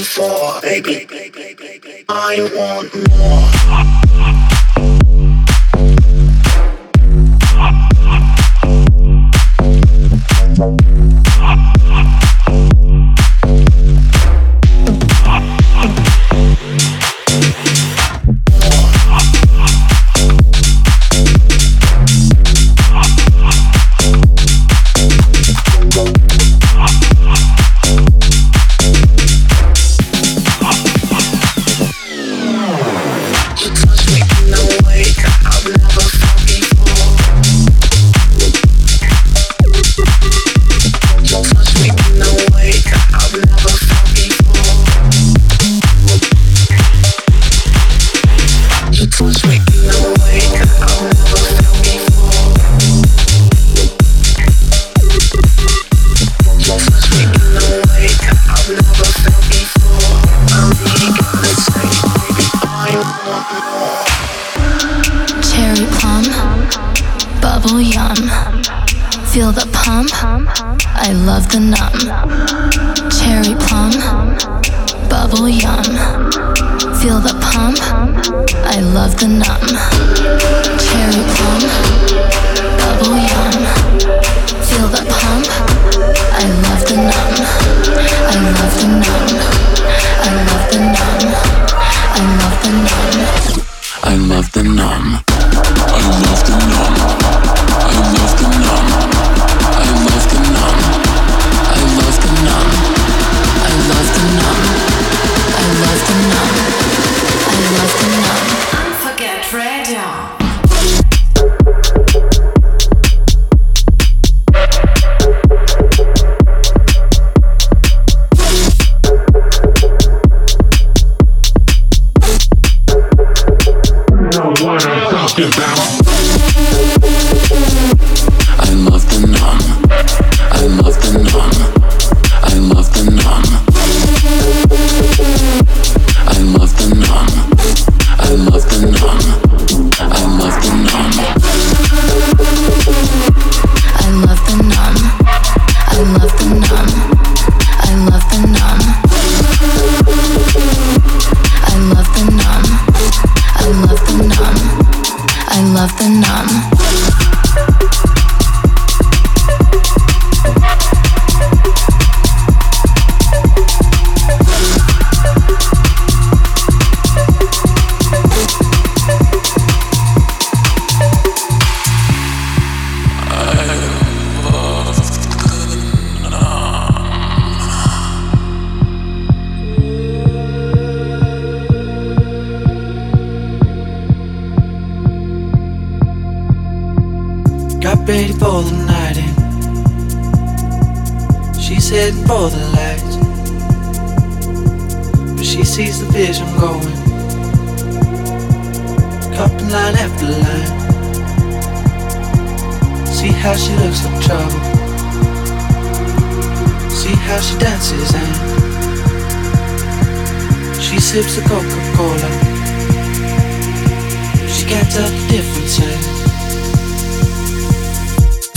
for, baby? I want more. I love the numb. Ready for the night in. She's heading for the lights, but she sees the vision going, cupping line after line. See how she looks like trouble. See how she dances and she sips the Coca-Cola. She can't tell the difference. Eh?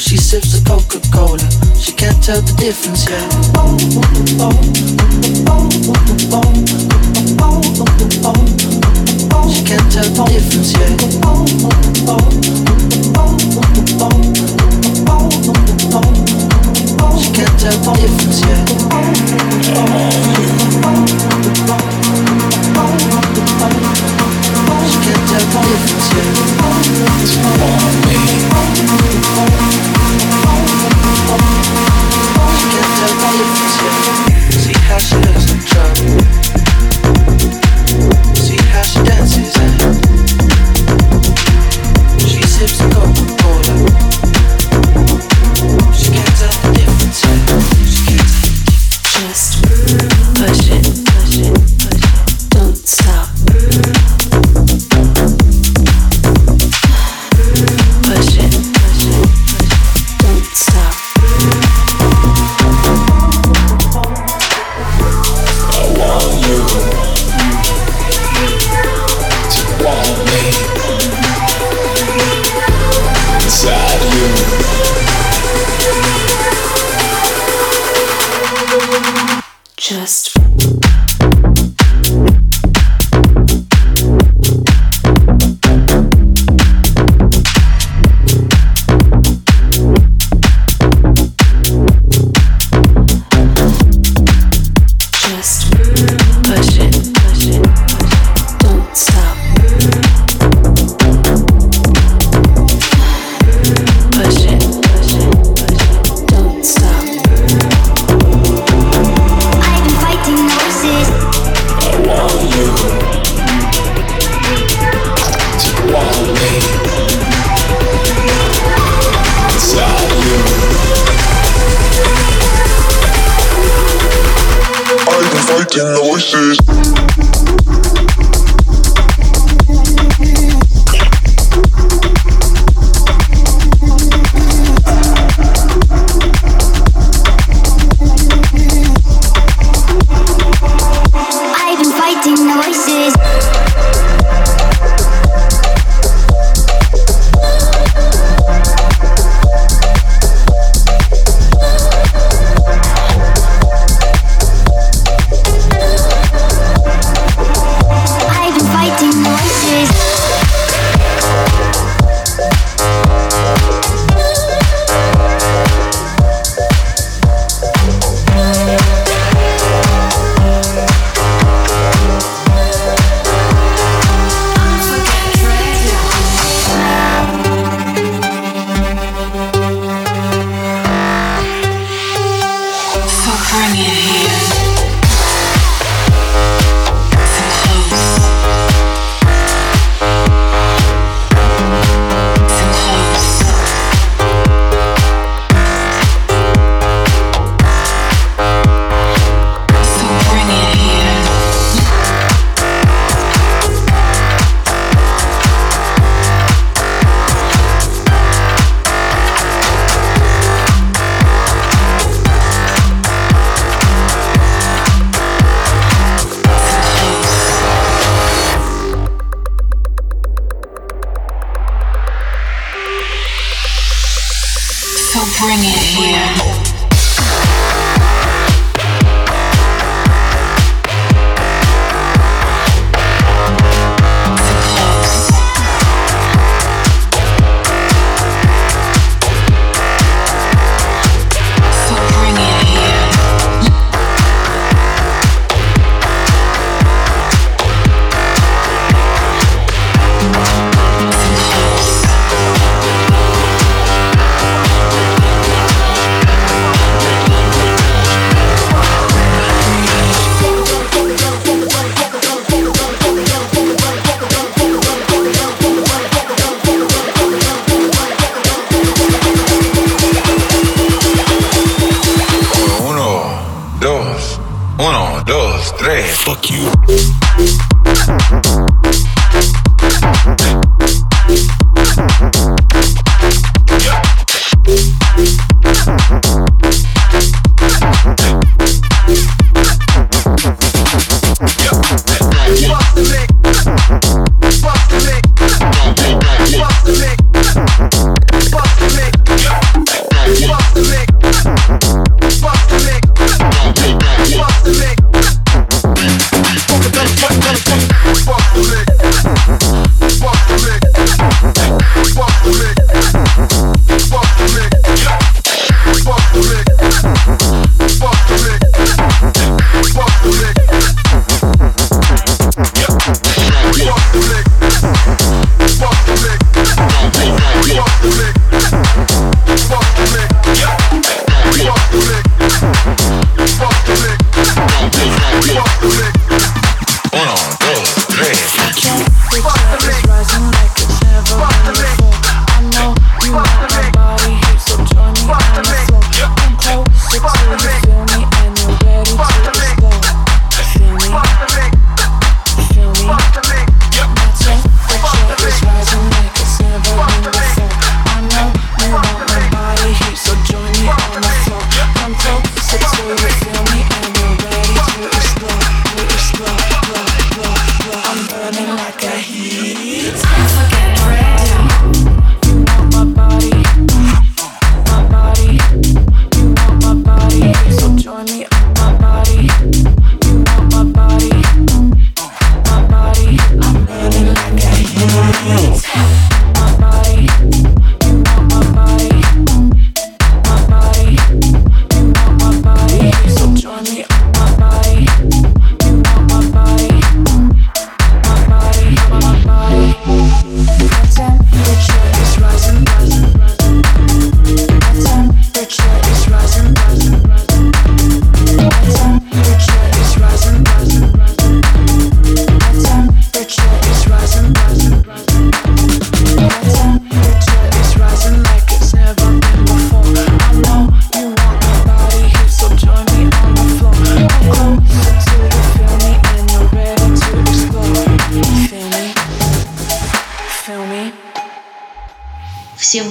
But she sips the Coca-Cola. She can't tell the difference yet. She can't tell the difference yet. She can't tell the difference yet. She can't tell the difference yet. Thank you. making noises. Bring it here.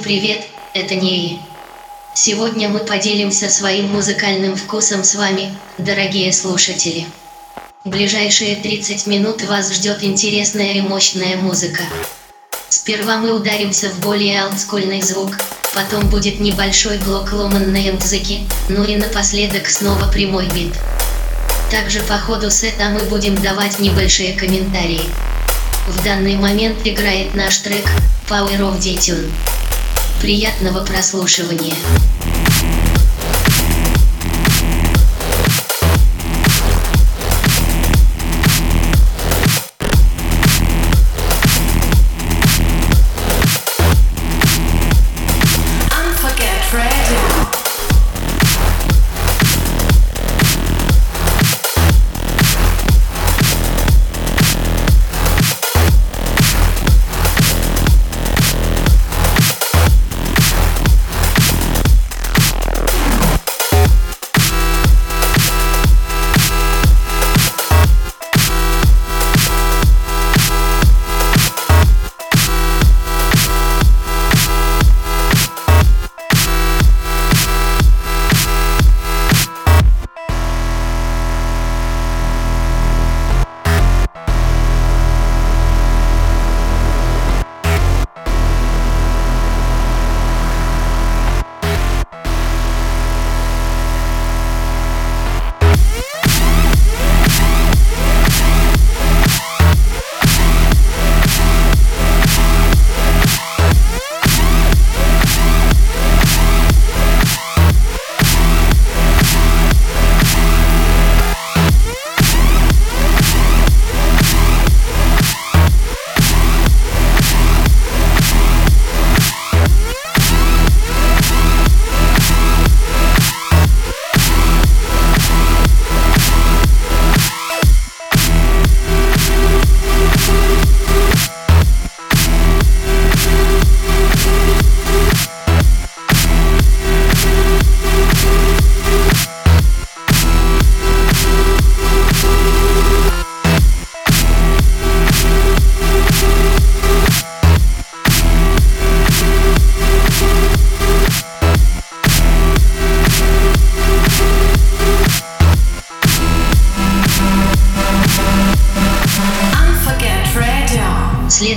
Привет, это Неи. Сегодня мы поделимся своим музыкальным вкусом с вами, дорогие слушатели. Ближайшие 30 минут вас ждет интересная и мощная музыка. Сперва мы ударимся в более олдскульный звук, потом будет небольшой блок ломанной музыки, ну и напоследок снова прямой бит. Также по ходу сета мы будем давать небольшие комментарии. В данный момент играет наш трек Power of Detune. Приятного прослушивания.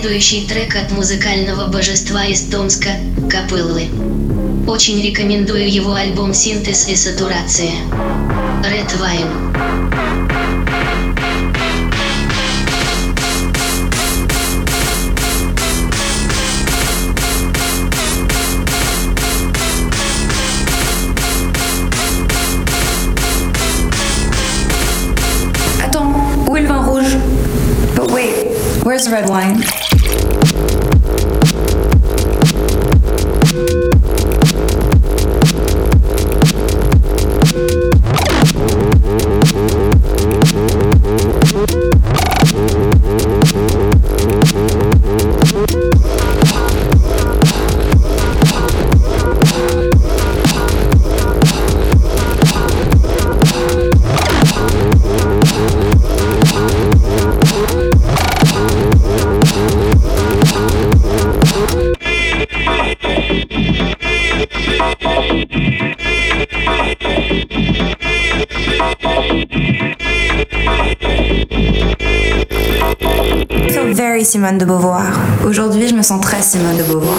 Следующий трек от музыкального божества из Томска – Копыллы. Очень рекомендую его альбом «Синтез и сатурация». Red Wine. Where's the red wine? Simone de Beauvoir. Aujourd'hui, je me sens très Simone de Beauvoir.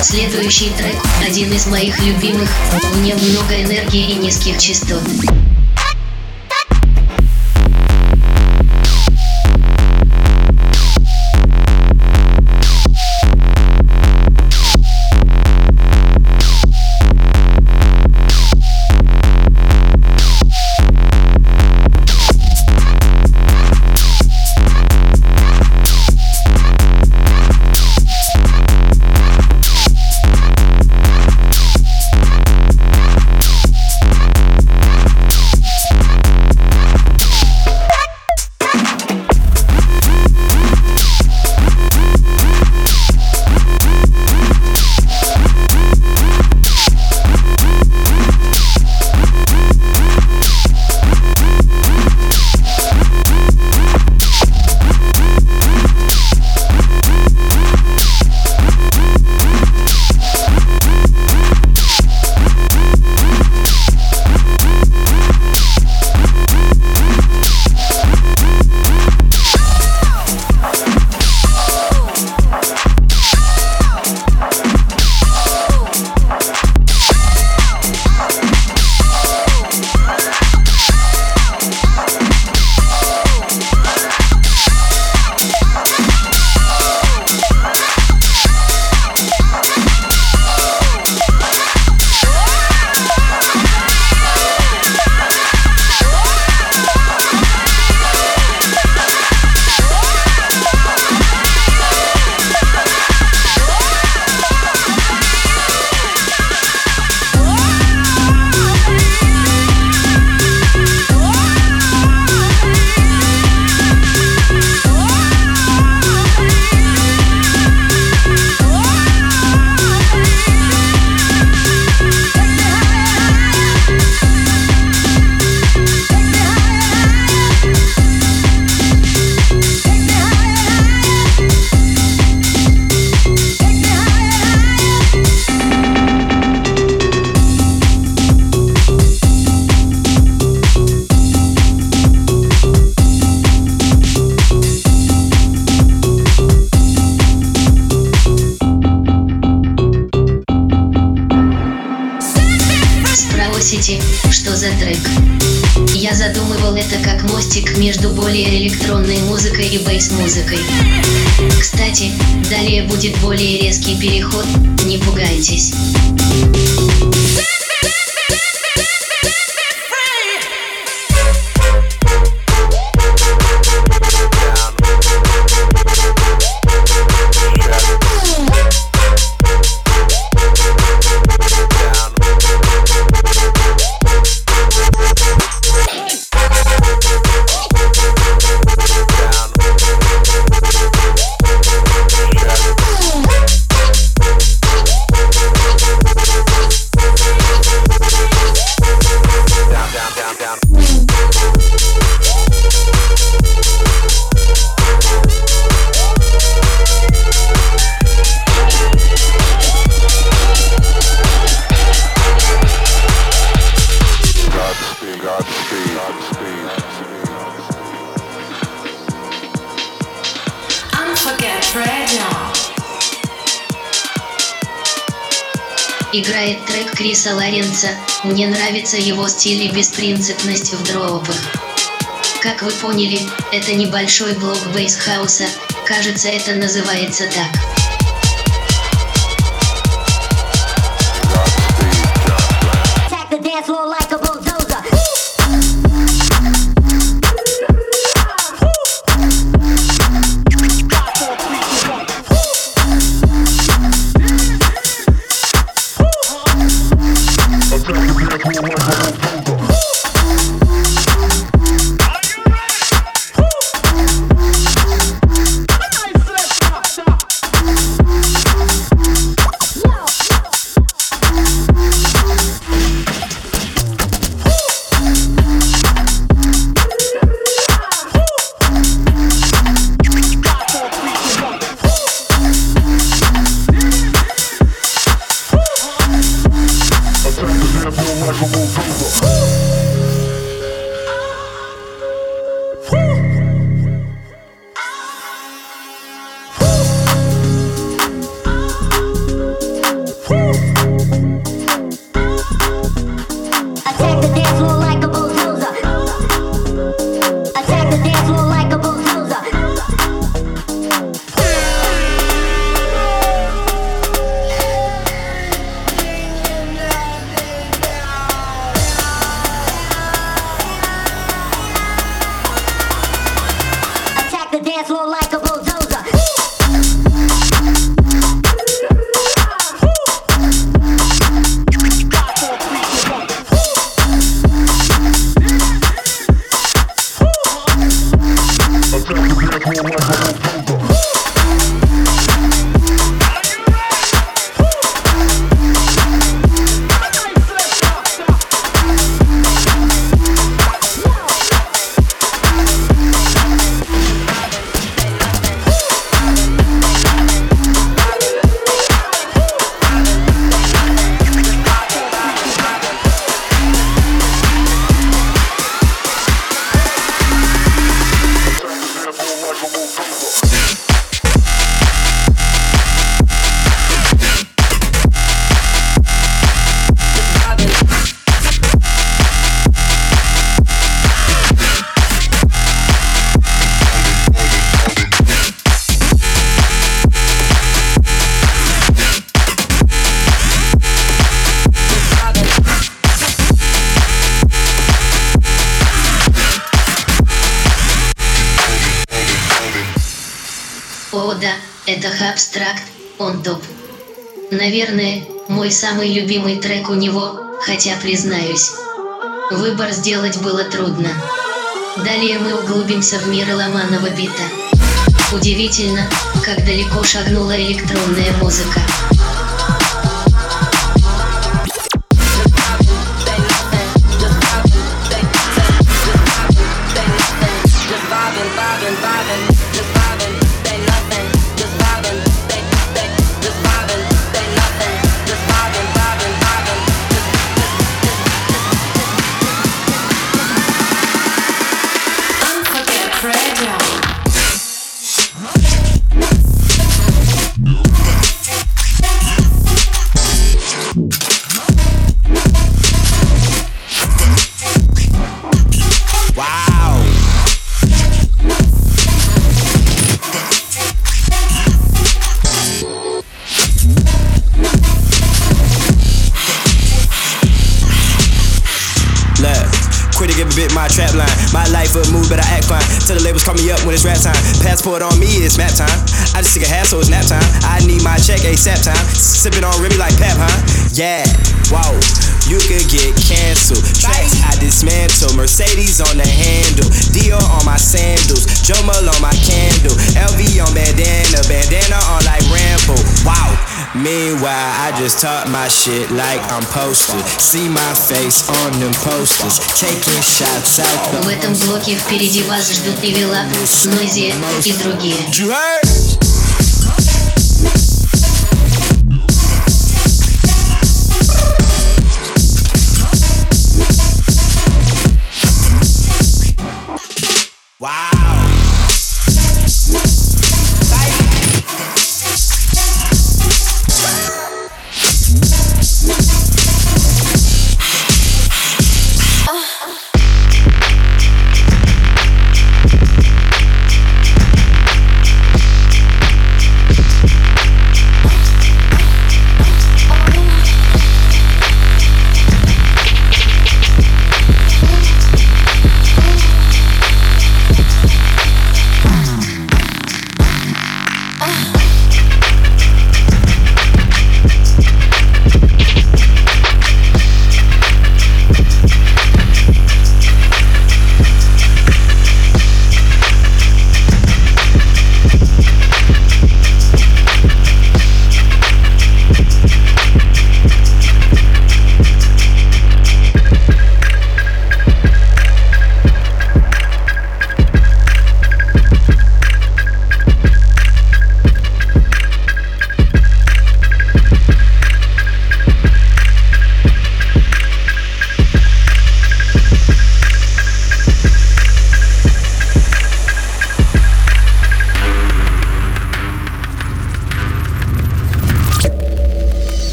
Следующий трек – один из моих любимых, в нем много энергии и низких частот. Мне нравится его стиль и беспринципность в дропах. Как вы поняли, это небольшой блок bass house а, кажется это называется так. Наверное, мой самый любимый трек у него, хотя признаюсь. Выбор сделать было трудно. Далее мы углубимся в мир ломаного бита. Удивительно, как далеко шагнула электронная музыка. Fine. My life a move, but I act fine. Till the labels call me up when it's rap time. Passport on me, it's map time. I just took a half, so it's nap time. I need my check ASAP time. Sipping on Remy like Pep, huh? Yeah, wow. You could get canceled. Tracks I dismantle. Mercedes on the handle. Dior on my sandals. Jomal on my candle. LV on bandana. Bandana on like Rambo. Wow. Meanwhile, I just talk my shit like I'm posted. See my face on them posters. Taking shots out the В этом блоке впереди вас ждут Левела, Нойзи и другие. You heard?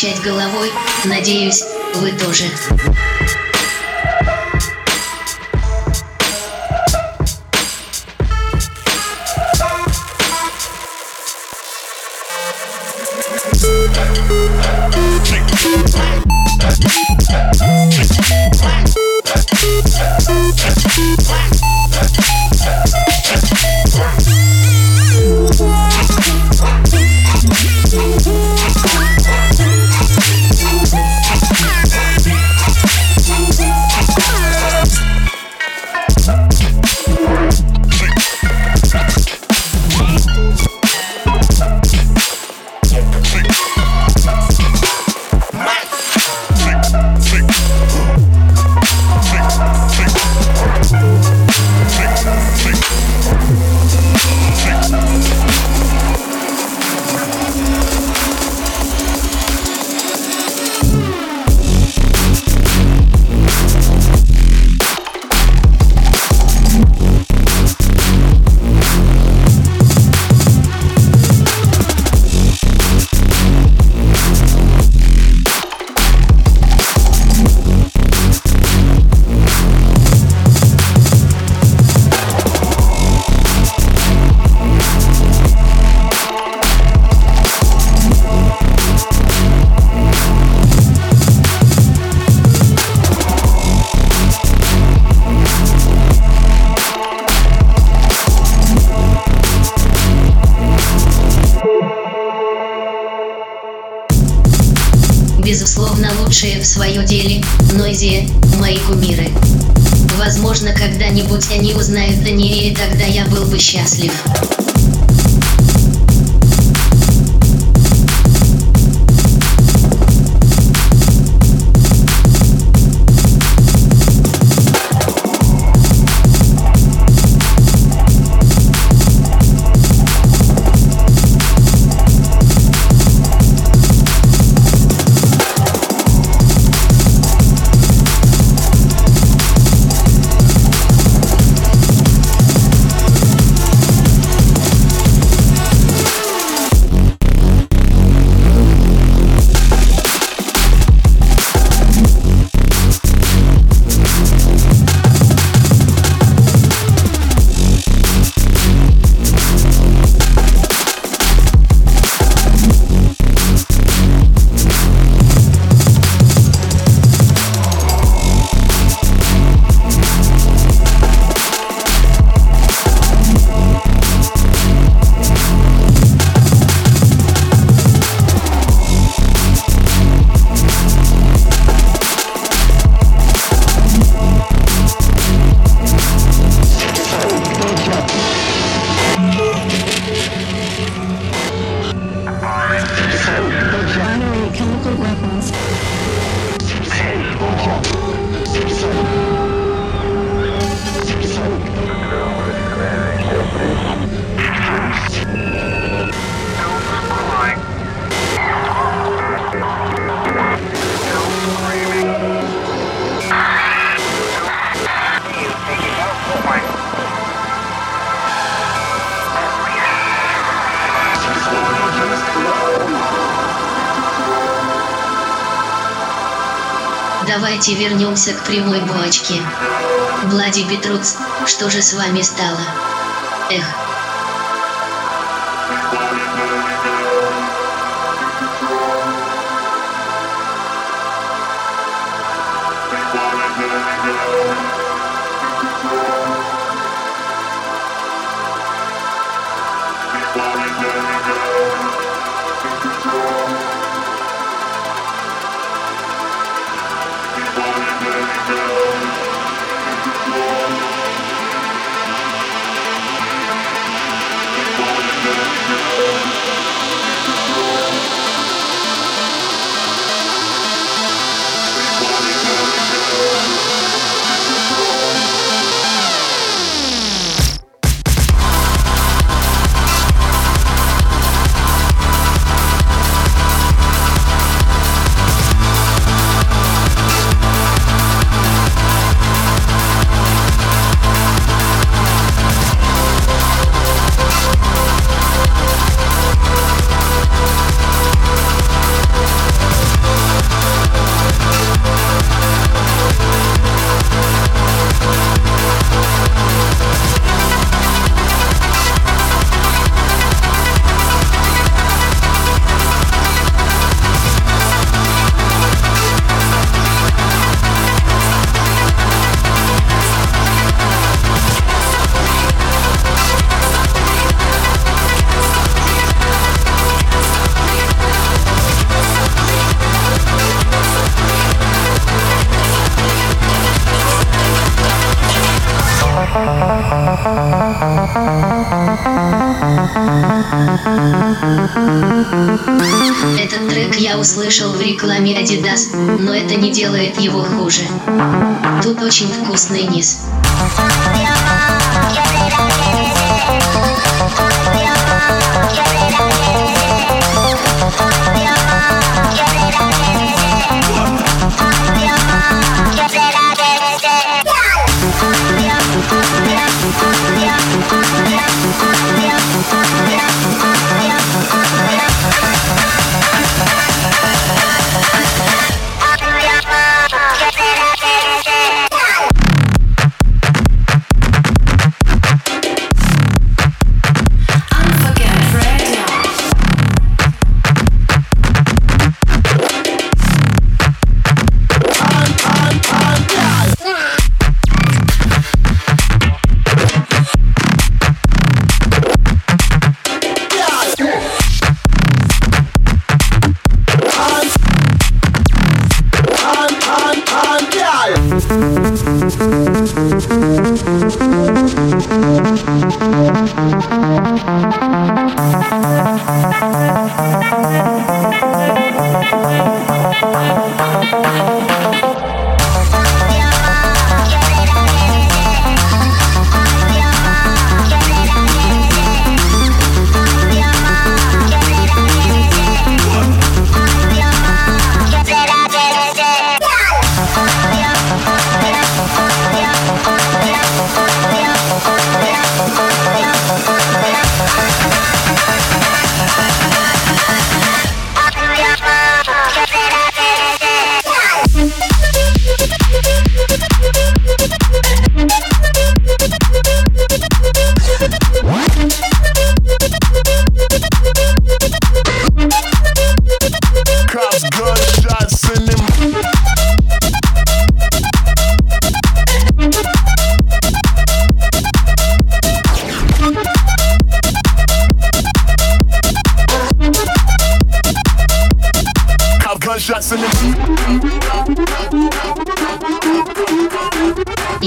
качать головой. Надеюсь, вы тоже. Black. Безусловно, лучшие в свое деле, Нойзи, мои кумиры. Возможно, когда-нибудь они узнают Даниэль, и тогда я был бы счастлив. Давайте вернемся к прямой булочке. Влади Бетруц, что же с вами стало? Эх. Но это не делает его хуже.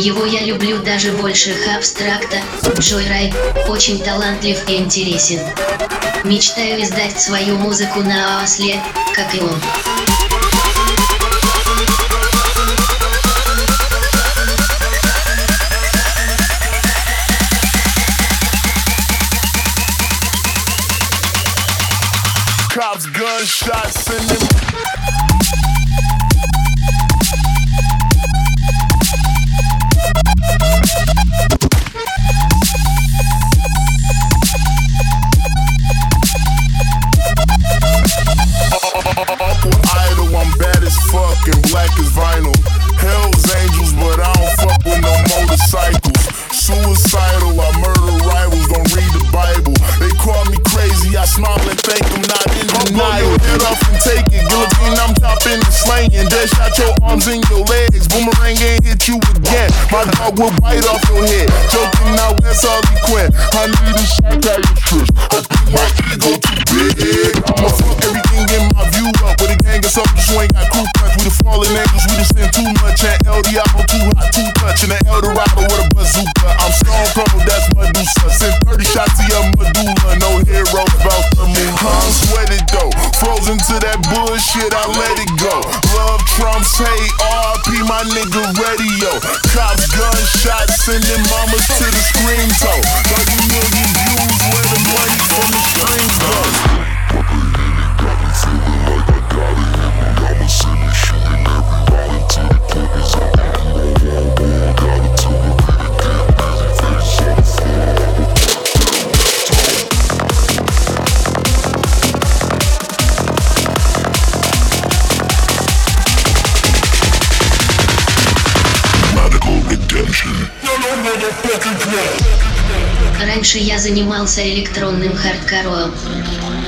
Его я люблю даже больше абстракта. Джой Райд очень талантлив и интересен. Мечтаю издать свою музыку на осле, как и он. Gunshots in them. Dog will bite off your head. Joking now, that's all he quit. I need a shot at your trips. I think my ego too big. I'ma fuck everything in my view up with a gang of soldiers who ain't got crew cuts. We the fallen angels, we just spend too much. And El Diablo too hot, too touch. And the El Dorado with a bazooka. I'm stone cold, that's Medusa. Send 30 shots to your medulla. No heroes about to move. I'm sweated though. Frozen to that bullshit, I let it go. Love Trump's hate, nigga radio. Cops, gunshots, sending mamas to the screen toe. Раньше я занимался электронным хардкором.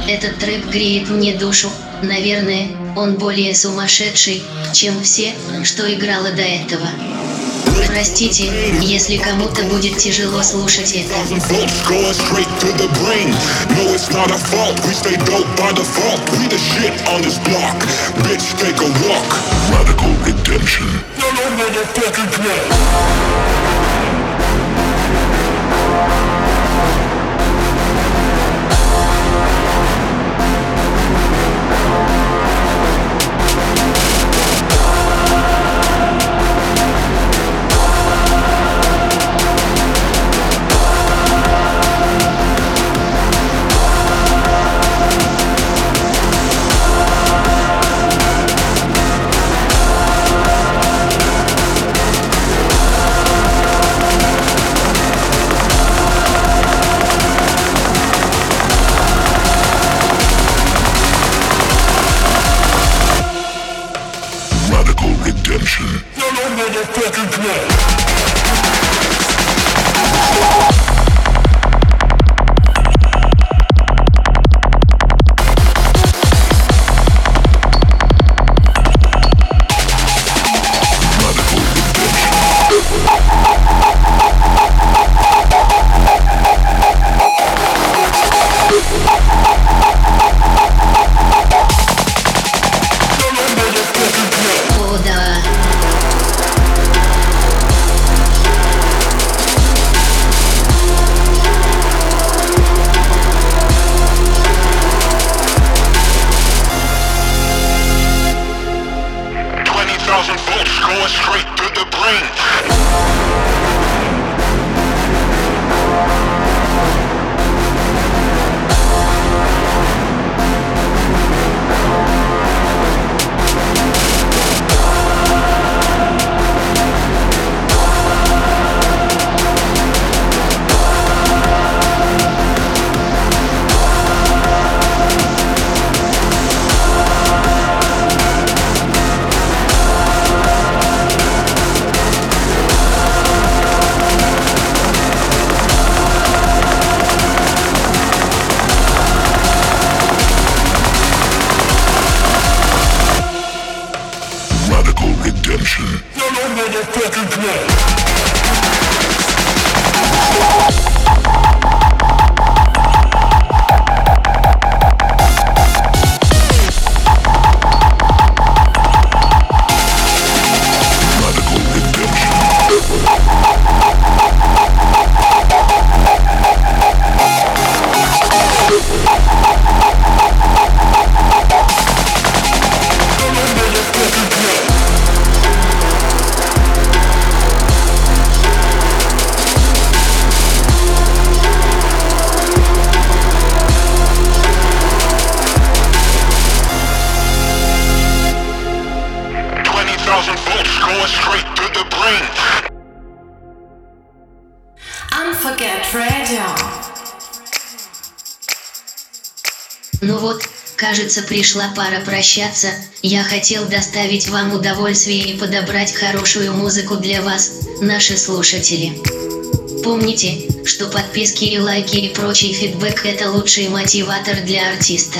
Этот трэп греет мне душу. Наверное, он более сумасшедший, чем все, что играло до этого. Простите, если кому-то будет тяжело слушать это. Volts going кажется пришла пора прощаться. Я хотел доставить вам удовольствие и подобрать хорошую музыку для вас, наши слушатели. Помните, что подписки и лайки и прочий фидбэк это лучший мотиватор для артиста.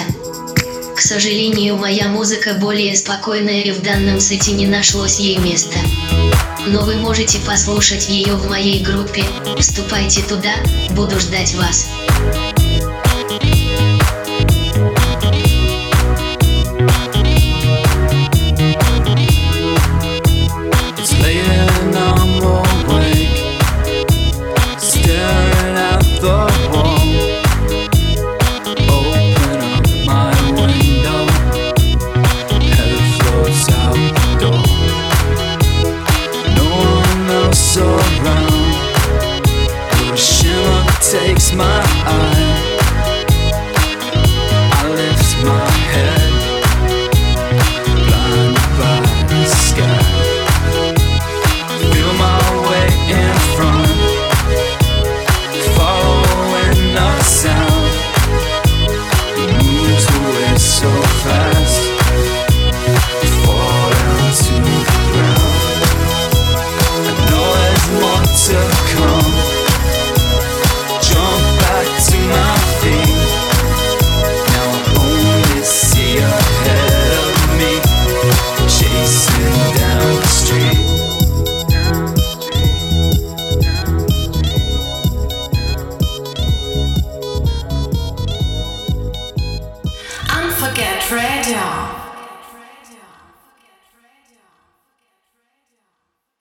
К сожалению, моя музыка более спокойная и в данном сете не нашлось ей места. Но вы можете послушать ее в моей группе, вступайте туда, буду ждать вас.